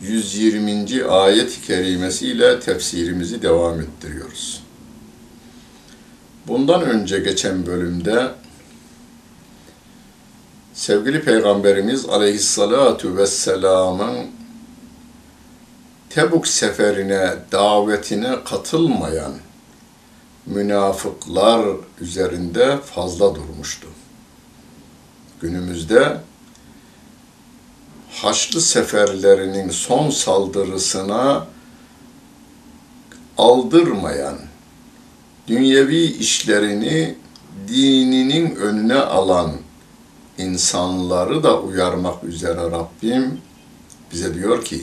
120. ayet-i kerimesiyle tefsirimizi devam ettiriyoruz. Bundan önce geçen bölümde sevgili Peygamberimiz aleyhissalatu vesselamın Tebuk seferine, davetine katılmayan münafıklar üzerinde fazla durmuştu. Günümüzde Haçlı seferlerinin son saldırısına aldırmayan, dünyevi işlerini dininin önüne alan insanları da uyarmak üzere Rabbim bize diyor ki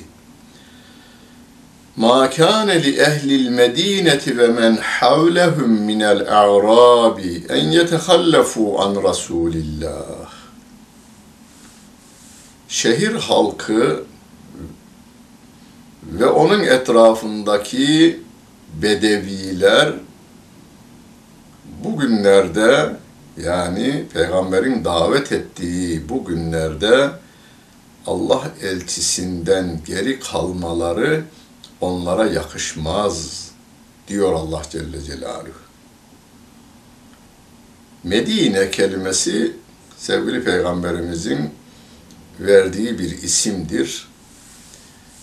مَا كَانَ لِأَهْلِ الْمَد۪ينَةِ وَمَنْ حَوْلَهُمْ مِنَ الْاَعْرَابِ اَنْ يَتَخَلَّفُوا عَنْ رَسُولِ اللّٰهِ Şehir halkı ve onun etrafındaki bedeviler bugünlerde yani peygamberin davet ettiği bu günlerde Allah elçisinden geri kalmaları onlara yakışmaz diyor Allah Celle Celaluhu. Medine kelimesi sevgili peygamberimizin verdiği bir isimdir.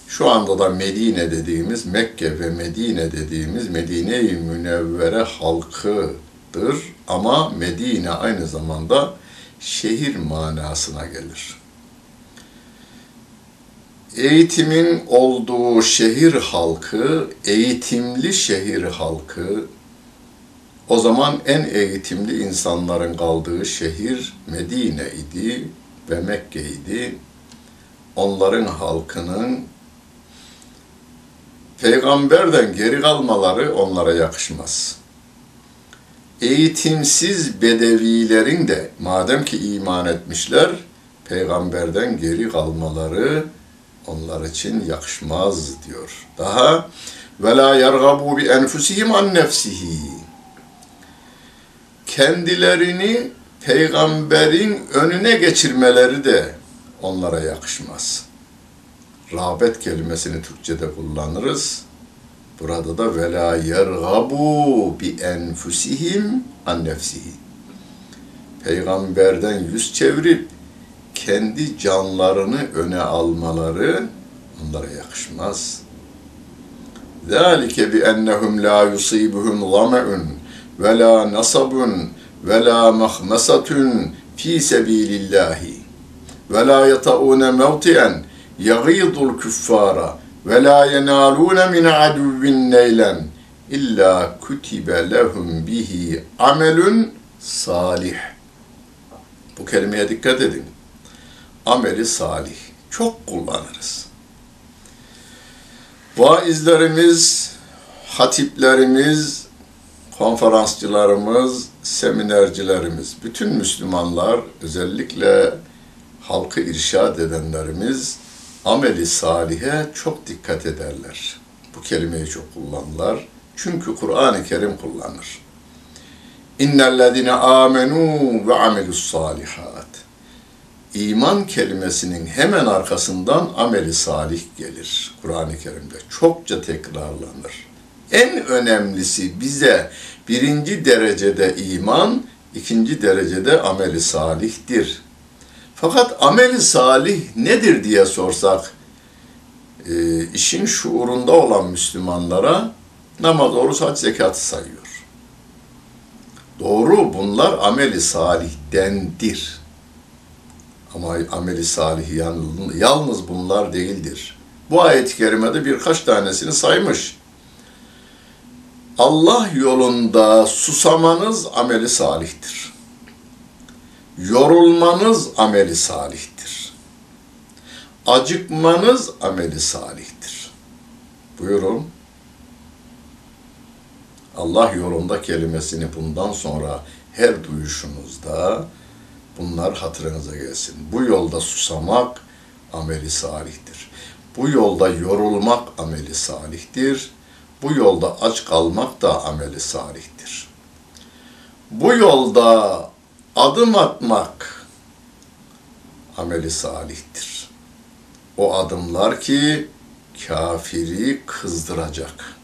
Şu anda da Medine dediğimiz, Mekke ve Medine dediğimiz Medine-i Münevvere halkıdır. Ama Medine aynı zamanda şehir manasına gelir. Eğitimin olduğu şehir halkı, eğitimli şehir halkı, o zaman en eğitimli insanların kaldığı şehir Medine idi ve Mekke'ydi. Onların halkının peygamberden geri kalmaları onlara yakışmaz. Eğitimsiz bedevilerin de madem ki iman etmişler, peygamberden geri kalmaları onlar için yakışmaz diyor. Daha ve la bi enfusihim an nefsihi. Kendilerini peygamberin önüne geçirmeleri de onlara yakışmaz. Rağbet kelimesini Türkçe'de kullanırız. Burada da vela yergabu bi enfusihim an nefsihi. Peygamberden yüz çevirip kendi canlarını öne almaları onlara yakışmaz. Zalike bi ennehum la yusibuhum zameun ve la nasabun ve la mahmasatun fi sabilillahi ve la yataun mevtiyen yagidul kuffara ve la yenalun min aduvvin neylen illa kutibe lehum bihi amelun salih. Bu kelimeye dikkat edin. Ameli salih. Çok kullanırız. Vaizlerimiz, hatiplerimiz, konferansçılarımız, seminercilerimiz, bütün Müslümanlar, özellikle halkı irşad edenlerimiz ameli salihe çok dikkat ederler. Bu kelimeyi çok kullanırlar. Çünkü Kur'an-ı Kerim kullanır. İnnellezine amenu ve amelus salihat. İman kelimesinin hemen arkasından ameli salih gelir Kur'an-ı Kerim'de. Çokça tekrarlanır. En önemlisi bize birinci derecede iman, ikinci derecede ameli salihtir. Fakat ameli salih nedir diye sorsak, e, işin şuurunda olan Müslümanlara namaz, oruç, hac, zekatı sayıyor. Doğru bunlar ameli salihdendir. Ama ameli salih yalnız bunlar değildir. Bu ayet-i kerimede birkaç tanesini saymış. Allah yolunda susamanız ameli salihtir. Yorulmanız ameli salihtir. acıkmanız ameli salihtir. Buyurun. Allah yolunda kelimesini bundan sonra her duyuşunuzda bunlar hatırınıza gelsin. Bu yolda susamak ameli salihtir. Bu yolda yorulmak ameli salihtir. Bu yolda aç kalmak da ameli salihtir. Bu yolda adım atmak ameli salihtir. O adımlar ki kafiri kızdıracak.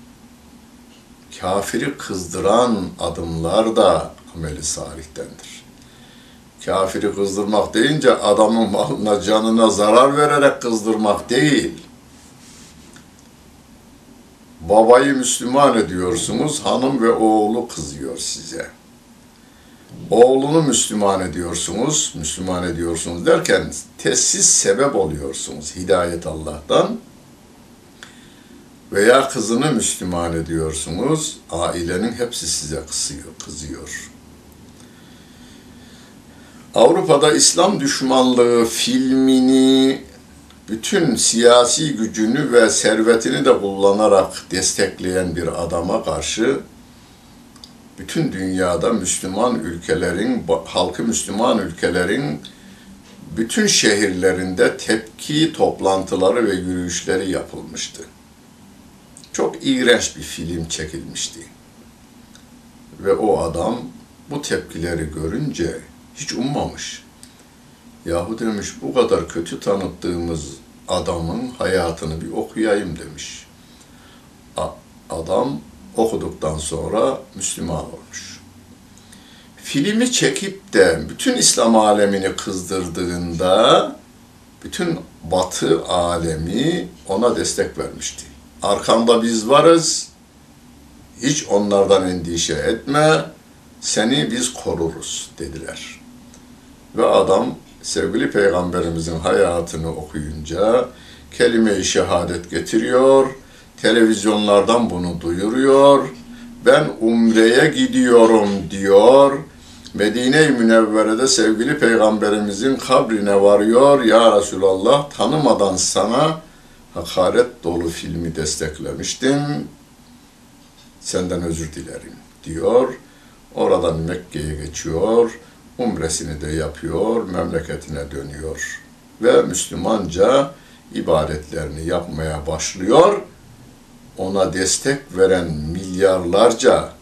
Kafiri kızdıran adımlar da ameli salihtendir. Kafiri kızdırmak deyince adamın malına, canına zarar vererek kızdırmak değil. Babayı Müslüman ediyorsunuz, hanım ve oğlu kızıyor size. Oğlunu Müslüman ediyorsunuz, Müslüman ediyorsunuz derken tesis sebep oluyorsunuz hidayet Allah'tan. Veya kızını Müslüman ediyorsunuz, ailenin hepsi size kızıyor. kızıyor. Avrupa'da İslam düşmanlığı filmini bütün siyasi gücünü ve servetini de kullanarak destekleyen bir adama karşı bütün dünyada Müslüman ülkelerin, halkı Müslüman ülkelerin bütün şehirlerinde tepki toplantıları ve yürüyüşleri yapılmıştı. Çok iğrenç bir film çekilmişti. Ve o adam bu tepkileri görünce hiç ummamış. Yahu demiş bu kadar kötü tanıttığımız adamın hayatını bir okuyayım demiş. Adam okuduktan sonra Müslüman olmuş. Filmi çekip de bütün İslam alemini kızdırdığında bütün batı alemi ona destek vermişti. Arkanda biz varız, hiç onlardan endişe etme, seni biz koruruz dediler. Ve adam sevgili peygamberimizin hayatını okuyunca kelime-i şehadet getiriyor, televizyonlardan bunu duyuruyor, ben umreye gidiyorum diyor, Medine-i Münevvere'de sevgili peygamberimizin kabrine varıyor, Ya Resulallah tanımadan sana hakaret dolu filmi desteklemiştim, senden özür dilerim diyor. Oradan Mekke'ye geçiyor, umresini de yapıyor, memleketine dönüyor ve Müslümanca ibadetlerini yapmaya başlıyor. Ona destek veren milyarlarca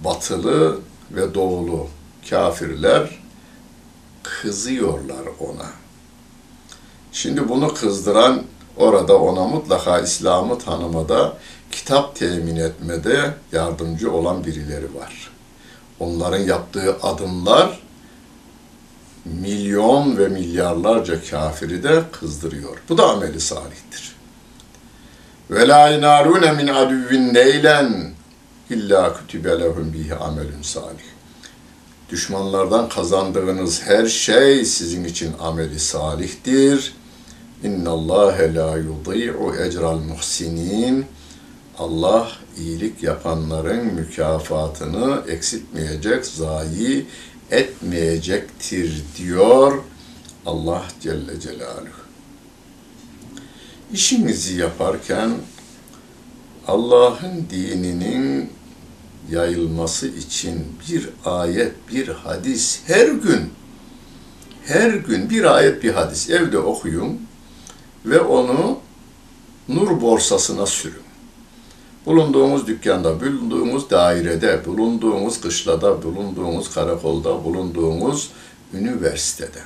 batılı ve doğulu kafirler kızıyorlar ona. Şimdi bunu kızdıran orada ona mutlaka İslam'ı tanımada, kitap temin etmede yardımcı olan birileri var onların yaptığı adımlar milyon ve milyarlarca kafiri de kızdırıyor. Bu da ameli salihtir. Ve la yenalune min aduvvin neylen illa kutibe lehum bihi amelun salih. Düşmanlardan kazandığınız her şey sizin için ameli salihtir. İnna Allah la yudî'u ecral muhsinin. Allah iyilik yapanların mükafatını eksiltmeyecek, zayi etmeyecektir diyor Allah Celle Celaluhu. İşinizi yaparken Allah'ın dininin yayılması için bir ayet, bir hadis her gün her gün bir ayet, bir hadis evde okuyun ve onu nur borsasına sürün bulunduğumuz dükkanda, bulunduğumuz dairede, bulunduğumuz kışlada, bulunduğumuz karakolda, bulunduğumuz üniversitede.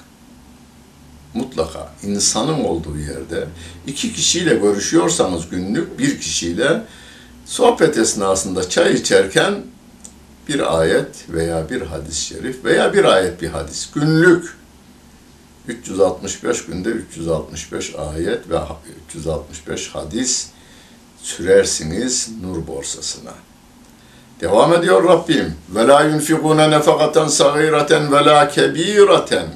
Mutlaka insanın olduğu yerde iki kişiyle görüşüyorsanız günlük bir kişiyle sohbet esnasında çay içerken bir ayet veya bir hadis-i şerif veya bir ayet bir hadis. Günlük 365 günde 365 ayet ve 365 hadis sürersiniz nur borsasına. Devam ediyor Rabbim. Ve la yunfikune nefakaten sagireten ve la kebireten.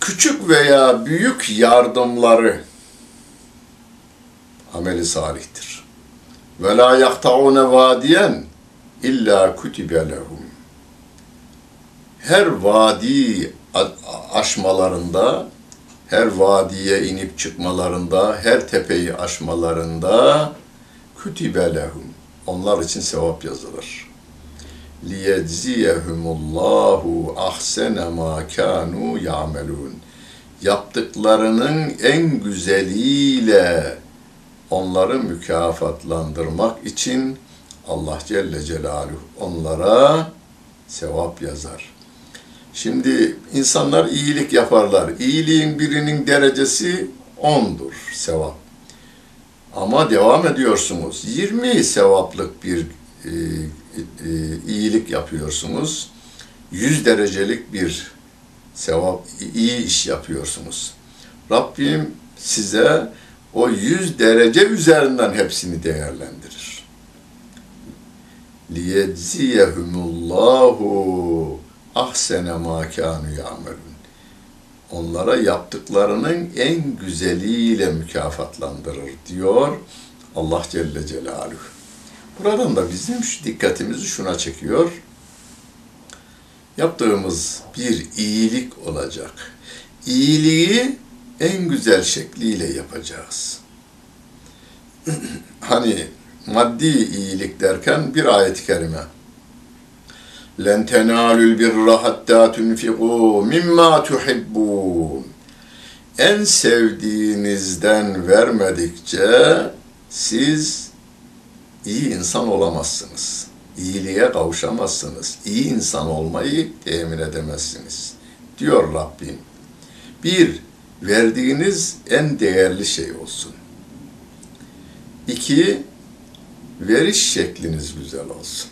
Küçük veya büyük yardımları ameli salihtir. Ve la yaktaune vadiyen illa kutibe lehum. Her vadi aşmalarında, her vadiye inip çıkmalarında, her tepeyi aşmalarında kütibe lehum. Onlar için sevap yazılır. liyedziyehumullahu ahsene ma kanu ya'melun. Yaptıklarının en güzeliyle onları mükafatlandırmak için Allah Celle Celaluhu onlara sevap yazar. Şimdi insanlar iyilik yaparlar. İyiliğin birinin derecesi ondur sevap. Ama devam ediyorsunuz. 20 sevaplık bir e, e, iyilik yapıyorsunuz. 100 derecelik bir sevap, iyi iş yapıyorsunuz. Rabbim size o 100 derece üzerinden hepsini değerlendirir. liyedziyehumullahu ahsene ma kanu ya'melun. Onlara yaptıklarının en güzeliyle mükafatlandırır diyor Allah Celle Celaluhu. Buradan da bizim şu dikkatimizi şuna çekiyor. Yaptığımız bir iyilik olacak. İyiliği en güzel şekliyle yapacağız. hani maddi iyilik derken bir ayet-i kerime. لَنْ تَنَالُوا الْبِرَّ حَتَّى تُنْفِقُوا مِمَّا تُحِبُّونَ En sevdiğinizden vermedikçe siz iyi insan olamazsınız. İyiliğe kavuşamazsınız. İyi insan olmayı temin edemezsiniz. Diyor Rabbim. Bir, verdiğiniz en değerli şey olsun. İki, veriş şekliniz güzel olsun.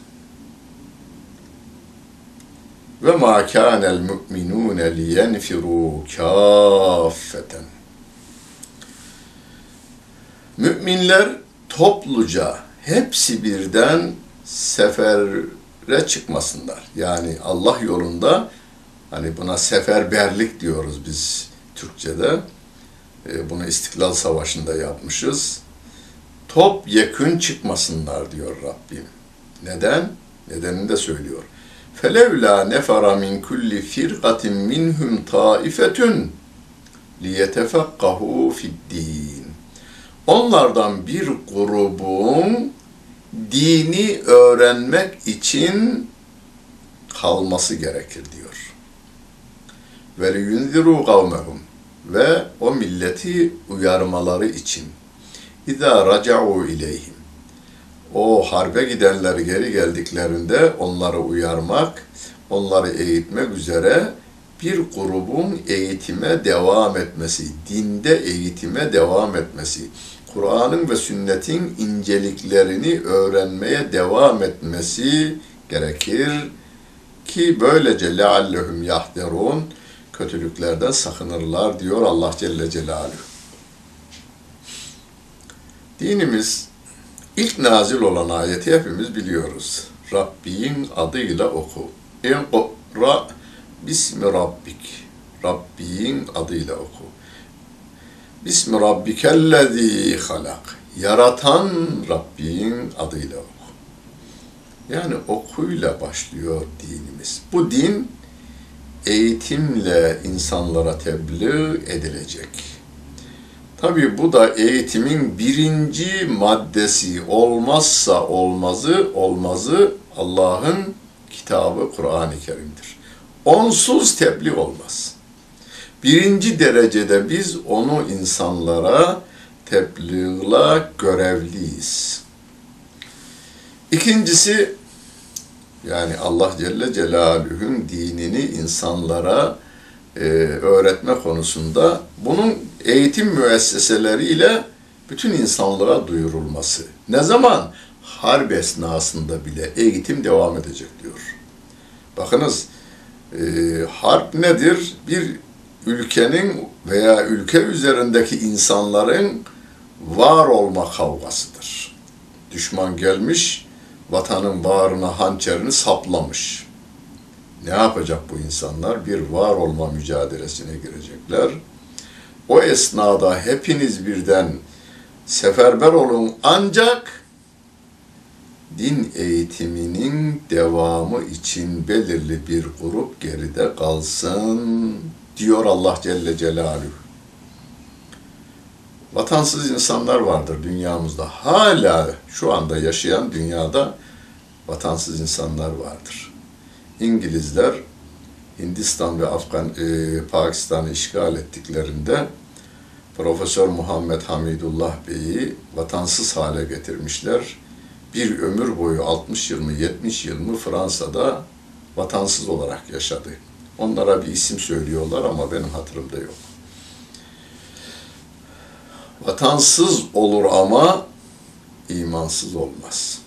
Ve ma kânel mu'minûne liyenfirû kâffeten. Müminler topluca hepsi birden sefere çıkmasınlar. Yani Allah yolunda hani buna seferberlik diyoruz biz Türkçe'de. E, bunu İstiklal Savaşı'nda yapmışız. Top yekün çıkmasınlar diyor Rabbim. Neden? Nedenini de söylüyor. فَلَوْلَا نَفَرَ مِنْ كُلِّ فِرْقَةٍ مِنْهُمْ طَائِفَةٌ لِيَتَفَقَّهُ فِي الدِّينِ Onlardan bir grubun dini öğrenmek için kalması gerekir diyor. Ve liyunziru kavmehum ve o milleti uyarmaları için. İza raca'u ileyhim. o harbe gidenler geri geldiklerinde onları uyarmak, onları eğitmek üzere bir grubun eğitime devam etmesi, dinde eğitime devam etmesi, Kur'an'ın ve sünnetin inceliklerini öğrenmeye devam etmesi gerekir ki böylece leallehum yahderun kötülüklerden sakınırlar diyor Allah Celle Celaluhu. Dinimiz ilk nazil olan ayeti hepimiz biliyoruz. Rabbin adıyla oku. En ra bismi rabbik. Rabbin adıyla oku. Bismi rabbikellezî halak. Yaratan Rabbin adıyla oku. Yani okuyla başlıyor dinimiz. Bu din eğitimle insanlara tebliğ edilecek. Tabi bu da eğitimin birinci maddesi olmazsa olmazı olmazı Allah'ın kitabı Kur'an-ı Kerim'dir. Onsuz tebliğ olmaz. Birinci derecede biz onu insanlara tebliğle görevliyiz. İkincisi yani Allah Celle Celaluhu'nun dinini insanlara e, öğretme konusunda bunun eğitim müesseseleriyle bütün insanlığa duyurulması. Ne zaman? Harp esnasında bile eğitim devam edecek diyor. Bakınız e, harp nedir? Bir ülkenin veya ülke üzerindeki insanların var olma kavgasıdır. Düşman gelmiş, vatanın bağrına hançerini saplamış. Ne yapacak bu insanlar? Bir var olma mücadelesine girecekler. O esnada hepiniz birden seferber olun ancak din eğitiminin devamı için belirli bir grup geride kalsın diyor Allah Celle Celaluhu. Vatansız insanlar vardır dünyamızda. Hala şu anda yaşayan dünyada vatansız insanlar vardır. İngilizler Hindistan ve Afgan, e, Pakistan'ı işgal ettiklerinde Profesör Muhammed Hamidullah Bey'i vatansız hale getirmişler. Bir ömür boyu 60 yıl mı 70 yıl mı Fransa'da vatansız olarak yaşadı. Onlara bir isim söylüyorlar ama benim hatırımda yok. Vatansız olur ama imansız olmaz.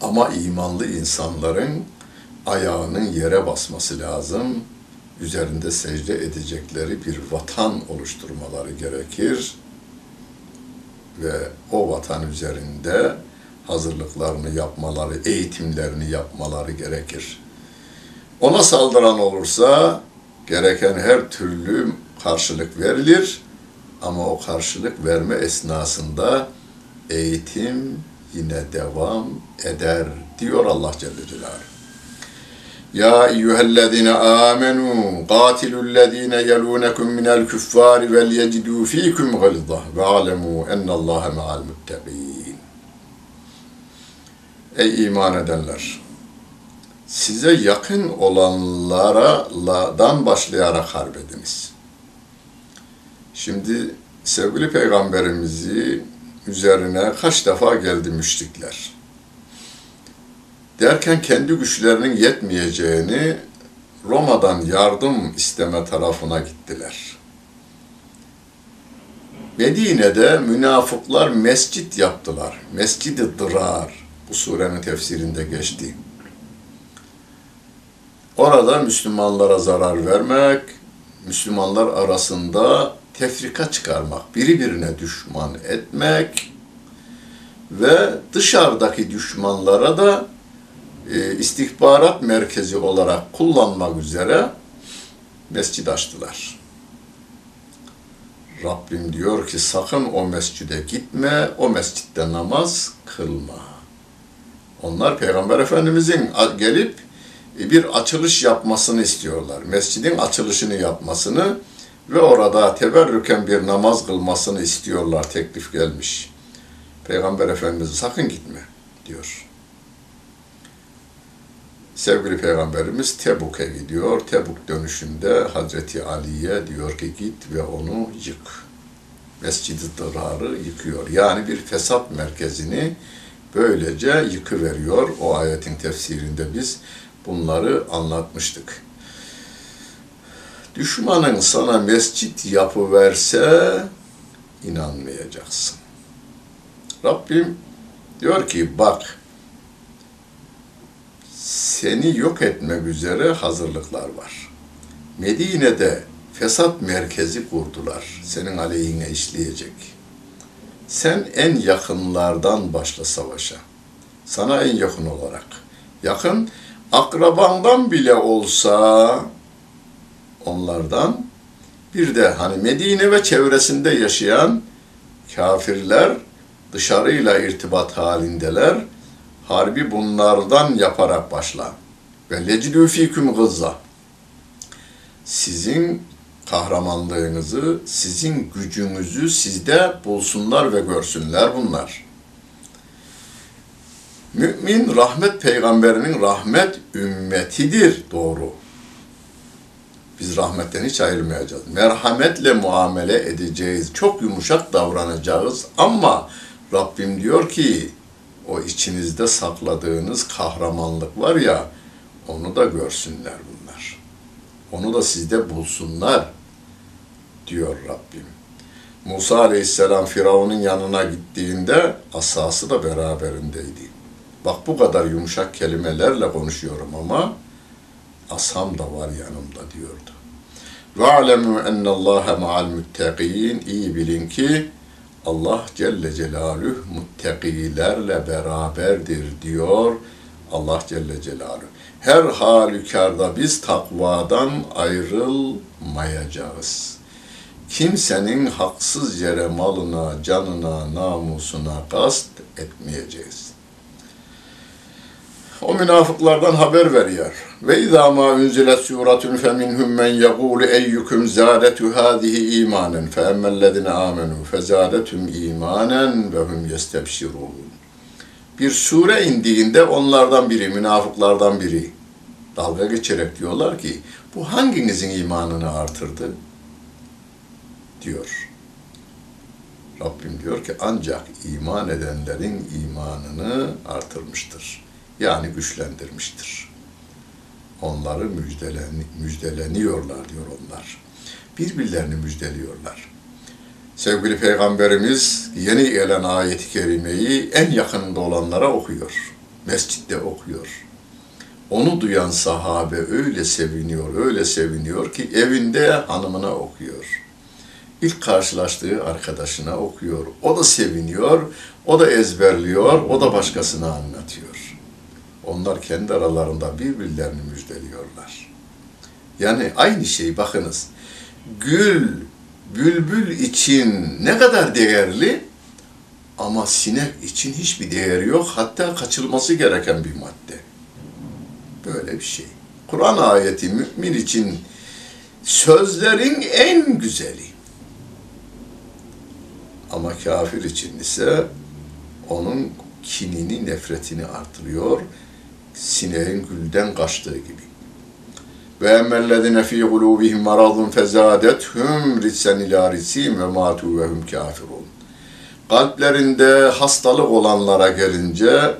Ama imanlı insanların ayağının yere basması lazım. Üzerinde secde edecekleri bir vatan oluşturmaları gerekir. Ve o vatan üzerinde hazırlıklarını yapmaları, eğitimlerini yapmaları gerekir. Ona saldıran olursa gereken her türlü karşılık verilir ama o karşılık verme esnasında eğitim yine devam eder diyor Allah Celle Celaluhu. Ya eyyühellezine amenu qatilullezine yelunekum minel küffari vel yecidu fikum gılzah ve alemu ennallâhe me'al muttegîn. Ey iman edenler! Size yakın olanlardan başlayarak harbediniz. Şimdi sevgili peygamberimizi üzerine kaç defa geldi müşrikler. Derken kendi güçlerinin yetmeyeceğini Roma'dan yardım isteme tarafına gittiler. Medine'de münafıklar mescit yaptılar. Mescid-i Dırar. Bu surenin tefsirinde geçti. Orada Müslümanlara zarar vermek, Müslümanlar arasında tefrika çıkarmak, birbirine düşman etmek ve dışarıdaki düşmanlara da e, istihbarat merkezi olarak kullanmak üzere mescid açtılar. Rabbim diyor ki sakın o mescide gitme, o mescitte namaz kılma. Onlar Peygamber Efendimizin gelip bir açılış yapmasını istiyorlar. Mescidin açılışını yapmasını ve orada teberrüken bir namaz kılmasını istiyorlar. Teklif gelmiş. Peygamber Efendimiz sakın gitme diyor. Sevgili Peygamberimiz Tebuk'e gidiyor. Tebuk dönüşünde Hazreti Ali'ye diyor ki git ve onu yık. Mescid-i Dırar'ı yıkıyor. Yani bir fesat merkezini böylece yıkıveriyor. O ayetin tefsirinde biz bunları anlatmıştık. Düşmanın sana mescit yapıverse inanmayacaksın. Rabbim diyor ki bak seni yok etmek üzere hazırlıklar var. Medine'de fesat merkezi kurdular. Senin aleyhine işleyecek. Sen en yakınlardan başla savaşa. Sana en yakın olarak. Yakın, akrabandan bile olsa onlardan bir de hani Medine ve çevresinde yaşayan kafirler dışarıyla irtibat halindeler. Harbi bunlardan yaparak başla. Ve lecidü fiküm gızza. Sizin kahramanlığınızı, sizin gücünüzü sizde bulsunlar ve görsünler bunlar. Mümin rahmet peygamberinin rahmet ümmetidir doğru. Biz rahmetten hiç ayrılmayacağız. Merhametle muamele edeceğiz. Çok yumuşak davranacağız ama Rabbim diyor ki o içinizde sakladığınız kahramanlık var ya onu da görsünler bunlar. Onu da sizde bulsunlar diyor Rabbim. Musa Aleyhisselam Firavun'un yanına gittiğinde asası da beraberindeydi. Bak bu kadar yumuşak kelimelerle konuşuyorum ama asam da var yanımda diyordu. Ve alemu ennallâhe ma'al müttegîn. İyi bilin ki Allah Celle Celaluhu muttakilerle beraberdir diyor Allah Celle Celaluhu. Her halükarda biz takvadan ayrılmayacağız. Kimsenin haksız yere malına, canına, namusuna kast etmeyeceğiz. O münafıklardan haber veriyor. Ve izâ mâ unzilet sûratun feminhum men yekûlu eyyukum zâdetu hâzihi îmânen fe emmellezine âmenû fe zâdetum îmânen ve hum yestebşirûn. Bir sure indiğinde onlardan biri, münafıklardan biri dalga geçerek diyorlar ki bu hanginizin imanını artırdı? diyor. Rabbim diyor ki ancak iman edenlerin imanını artırmıştır. Yani güçlendirmiştir. Onları müjdelen, müjdeleniyorlar diyor onlar. Birbirlerini müjdeliyorlar. Sevgili Peygamberimiz yeni gelen ayeti kerimeyi en yakınında olanlara okuyor. Mescitte okuyor. Onu duyan sahabe öyle seviniyor, öyle seviniyor ki evinde hanımına okuyor. İlk karşılaştığı arkadaşına okuyor. O da seviniyor, o da ezberliyor, o da başkasına anlatıyor. Onlar kendi aralarında birbirlerini müjdeliyorlar. Yani aynı şey bakınız. Gül, bülbül için ne kadar değerli ama sinek için hiçbir değeri yok. Hatta kaçılması gereken bir madde. Böyle bir şey. Kur'an ayeti mümin için sözlerin en güzeli. Ama kafir için ise onun kinini, nefretini artırıyor. Sineğin gülden kaçtığı gibi. Ve emmellezine fî gulûbihim maradun fezâdethum ritsen ilâ ritsim ve mâtû ve hum kâfirûn. Kalplerinde hastalık olanlara gelince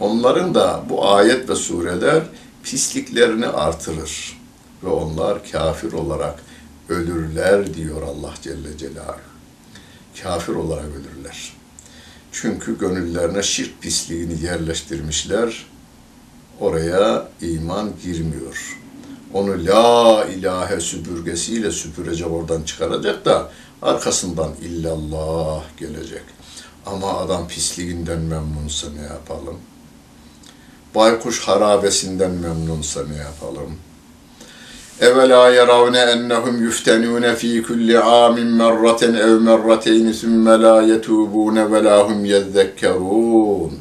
onların da bu ayet ve sureler pisliklerini artırır. Ve onlar kafir olarak ölürler diyor Allah Celle Celaluhu. Kafir olarak ölürler. Çünkü gönüllerine şirk pisliğini yerleştirmişler. Oraya iman girmiyor. Onu la ilahe süpürgesiyle süpürecek oradan çıkaracak da arkasından illallah gelecek. Ama adam pisliğinden memnunsa ne yapalım? Baykuş harabesinden memnunsa ne yapalım? Evela yeravne ennehum yuftenune fi kulli amin merraten ev merrateyn sümme la yetubune ve la hum.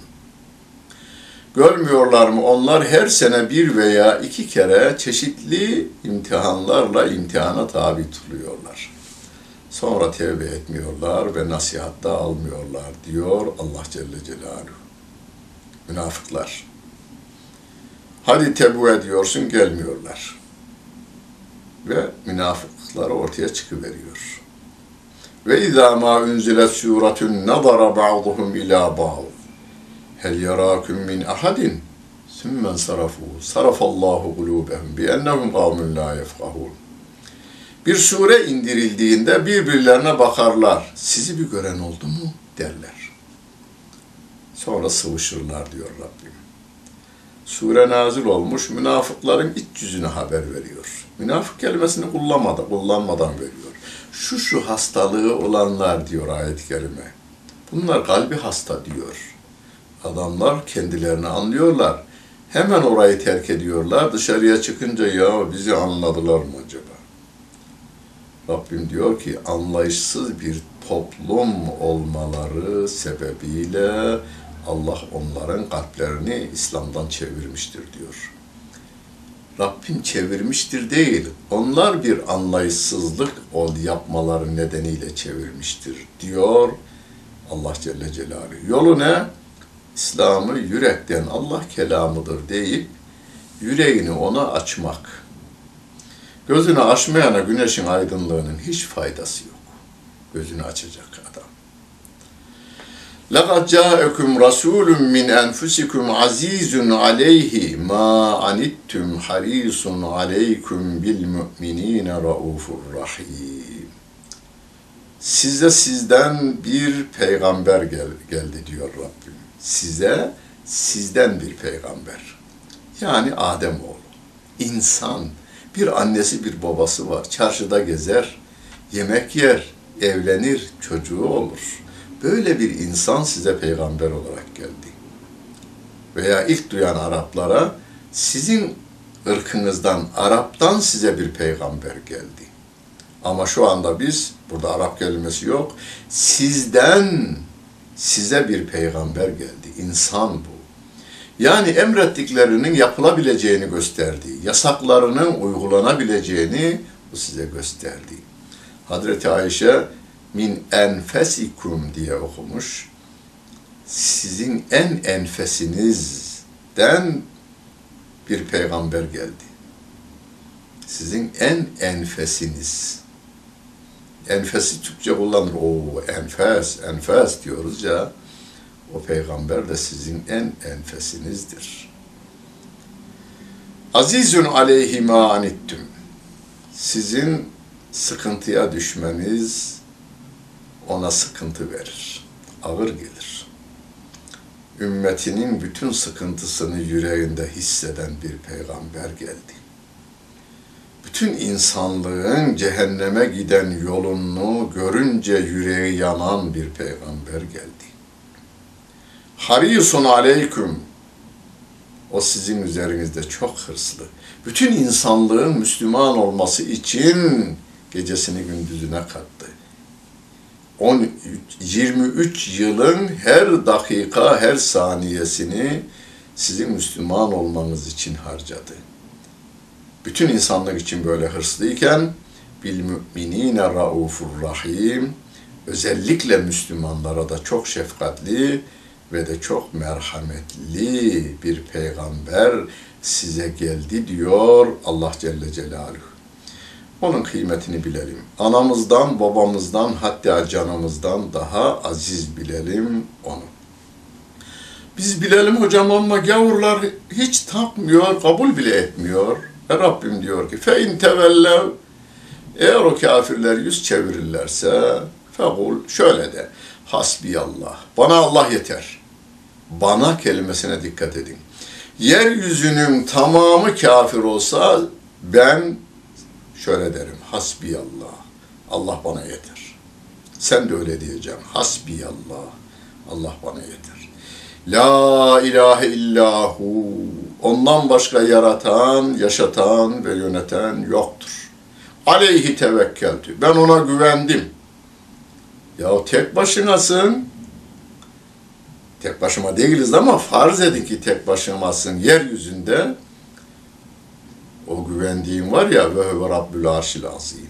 Görmüyorlar mı? Onlar her sene bir veya iki kere çeşitli imtihanlarla imtihana tabi tutuluyorlar. Sonra tevbe etmiyorlar ve nasihatta almıyorlar diyor Allah Celle Celaluhu. Münafıklar. Hadi tebu ediyorsun gelmiyorlar. Ve münafıkları ortaya çıkıveriyor. Ve izâ mâ unzilet sûretun nazara ba'duhum ilâ ba'd. Hel yarâküm min ahadin sümmen sarafu. Sarafallahu kulûbehum bi ennehum kavmun la yefkahûn. Bir sure indirildiğinde birbirlerine bakarlar. Sizi bir gören oldu mu derler. Sonra sıvışırlar diyor Rabbim. Sure nazil olmuş, münafıkların iç yüzüne haber veriyor. Münafık kelimesini kullanmadan, kullanmadan veriyor. Şu şu hastalığı olanlar diyor ayet-i kerime. Bunlar kalbi hasta diyor. Adamlar kendilerini anlıyorlar. Hemen orayı terk ediyorlar. Dışarıya çıkınca ya bizi anladılar mı acaba? Rabbim diyor ki anlayışsız bir toplum olmaları sebebiyle Allah onların kalplerini İslam'dan çevirmiştir diyor. Rabbim çevirmiştir değil, onlar bir anlayışsızlık ol yapmaları nedeniyle çevirmiştir diyor Allah Celle Celaluhu. Yolu ne? İslam'ı yürekten Allah kelamıdır deyip yüreğini ona açmak. Gözünü açmayana güneşin aydınlığının hiç faydası yok. Gözünü açacak adam. لَقَدْ جَاءَكُمْ رَسُولٌ مِّنْ أَنْفُسِكُمْ عَز۪يزٌ عَلَيْهِ مَا عَنِتْتُمْ حَر۪يسٌ عَلَيْكُمْ بِالْمُؤْمِن۪ينَ رَؤُوفٌ رَح۪يمٌ Size sizden bir peygamber gel, geldi diyor Rabbim. Size sizden bir peygamber. Yani Adem oğlu. İnsan. Bir annesi bir babası var. Çarşıda gezer, yemek yer, evlenir, çocuğu olur. Böyle bir insan size peygamber olarak geldi. Veya ilk duyan Araplara sizin ırkınızdan, Arap'tan size bir peygamber geldi. Ama şu anda biz, burada Arap kelimesi yok, sizden size bir peygamber geldi. İnsan bu. Yani emrettiklerinin yapılabileceğini gösterdi. Yasaklarının uygulanabileceğini bu size gösterdi. Hazreti Ayşe min enfesikum diye okumuş. Sizin en enfesinizden bir peygamber geldi. Sizin en enfesiniz. Enfesi Türkçe kullanır. O enfes, enfes diyoruz ya. O peygamber de sizin en enfesinizdir. Azizun aleyhi ma anittum. Sizin sıkıntıya düşmeniz ona sıkıntı verir. Ağır gelir. Ümmetinin bütün sıkıntısını yüreğinde hisseden bir peygamber geldi. Bütün insanlığın cehenneme giden yolunu görünce yüreği yanan bir peygamber geldi. Harisun aleyküm. O sizin üzerinizde çok hırslı. Bütün insanlığın Müslüman olması için gecesini gündüzüne kattı. 13, 23 yılın her dakika, her saniyesini sizin Müslüman olmanız için harcadı. Bütün insanlık için böyle hırslıyken bil müminine raufur rahim özellikle Müslümanlara da çok şefkatli ve de çok merhametli bir peygamber size geldi diyor Allah Celle Celaluhu. Onun kıymetini bilelim. Anamızdan, babamızdan, hatta canımızdan daha aziz bilelim onu. Biz bilelim hocam ama gavurlar hiç takmıyor, kabul bile etmiyor. Rabbim diyor ki fe in tevellev eğer o kafirler yüz çevirirlerse fekul şöyle de hasbiyallah. Bana Allah yeter. Bana kelimesine dikkat edin. Yeryüzünün tamamı kafir olsa ben şöyle derim. Hasbiyallah. Allah bana yeter. Sen de öyle diyeceksin. Hasbiyallah. Allah bana yeter. La ilahe illahu. Ondan başka yaratan, yaşatan ve yöneten yoktur. Aleyhi tevekkeltü. Ben ona güvendim. Ya tek başınasın. Tek başıma değiliz ama farz edin ki tek başımasın yeryüzünde. O güvendiğim var ya ve huve rabbül arşil azim.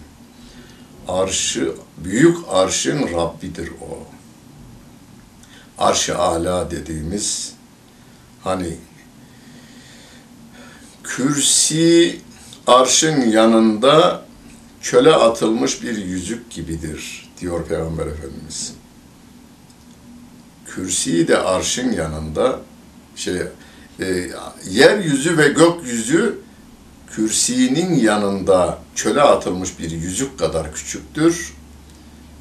Arşı, büyük arşın Rabbidir o. Arş-ı ala dediğimiz hani kürsi arşın yanında çöle atılmış bir yüzük gibidir diyor Peygamber Efendimiz. Kürsi de arşın yanında şey e, yeryüzü ve gökyüzü kürsinin yanında çöle atılmış bir yüzük kadar küçüktür.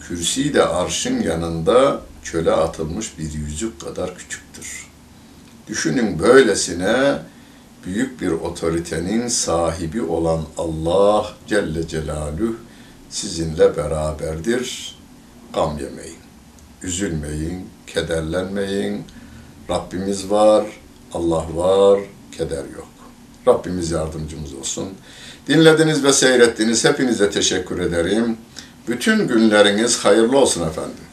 Kürsi de arşın yanında çöle atılmış bir yüzük kadar küçüktür. Düşünün böylesine büyük bir otoritenin sahibi olan Allah Celle Celaluhu sizinle beraberdir. Gam yemeyin, üzülmeyin, kederlenmeyin. Rabbimiz var, Allah var, keder yok. Rabbimiz yardımcımız olsun. Dinlediniz ve seyrettiniz. Hepinize teşekkür ederim. Bütün günleriniz hayırlı olsun efendim.